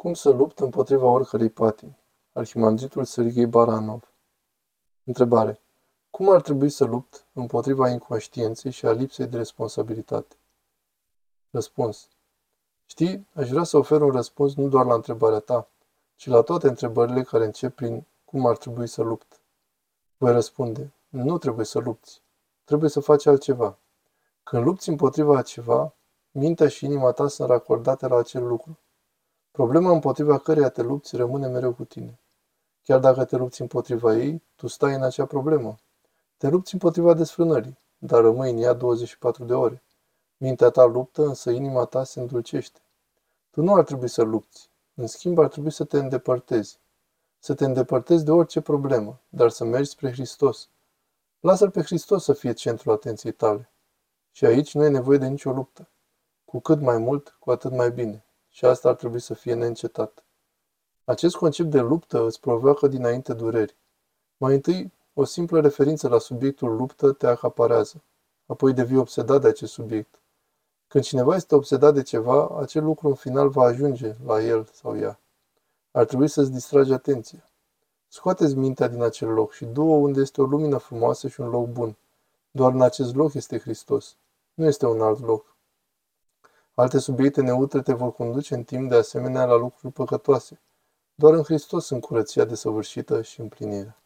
Cum să lupt împotriva oricărei patimi? Arhimandritul Serghei Baranov Întrebare. Cum ar trebui să lupt împotriva inconștienței și a lipsei de responsabilitate? Răspuns. Știi, aș vrea să ofer un răspuns nu doar la întrebarea ta, ci la toate întrebările care încep prin cum ar trebui să lupt. Voi răspunde, nu trebuie să lupți. Trebuie să faci altceva. Când lupți împotriva a ceva, mintea și inima ta sunt racordate la acel lucru. Problema împotriva căreia te lupți rămâne mereu cu tine. Chiar dacă te lupți împotriva ei, tu stai în acea problemă. Te lupți împotriva desfrânării, dar rămâi în ea 24 de ore. Mintea ta luptă, însă inima ta se îndulcește. Tu nu ar trebui să lupți. În schimb, ar trebui să te îndepărtezi. Să te îndepărtezi de orice problemă, dar să mergi spre Hristos. Lasă-L pe Hristos să fie centrul atenției tale. Și aici nu e nevoie de nicio luptă. Cu cât mai mult, cu atât mai bine și asta ar trebui să fie neîncetat. Acest concept de luptă îți provoacă dinainte dureri. Mai întâi, o simplă referință la subiectul luptă te acaparează, apoi devii obsedat de acest subiect. Când cineva este obsedat de ceva, acel lucru în final va ajunge la el sau ea. Ar trebui să-ți distragi atenția. Scoateți mintea din acel loc și du-o unde este o lumină frumoasă și un loc bun. Doar în acest loc este Hristos. Nu este un alt loc. Alte subiecte neutre te vor conduce în timp de asemenea la lucruri păcătoase. Doar în Hristos sunt curăția desăvârșită și împlinirea.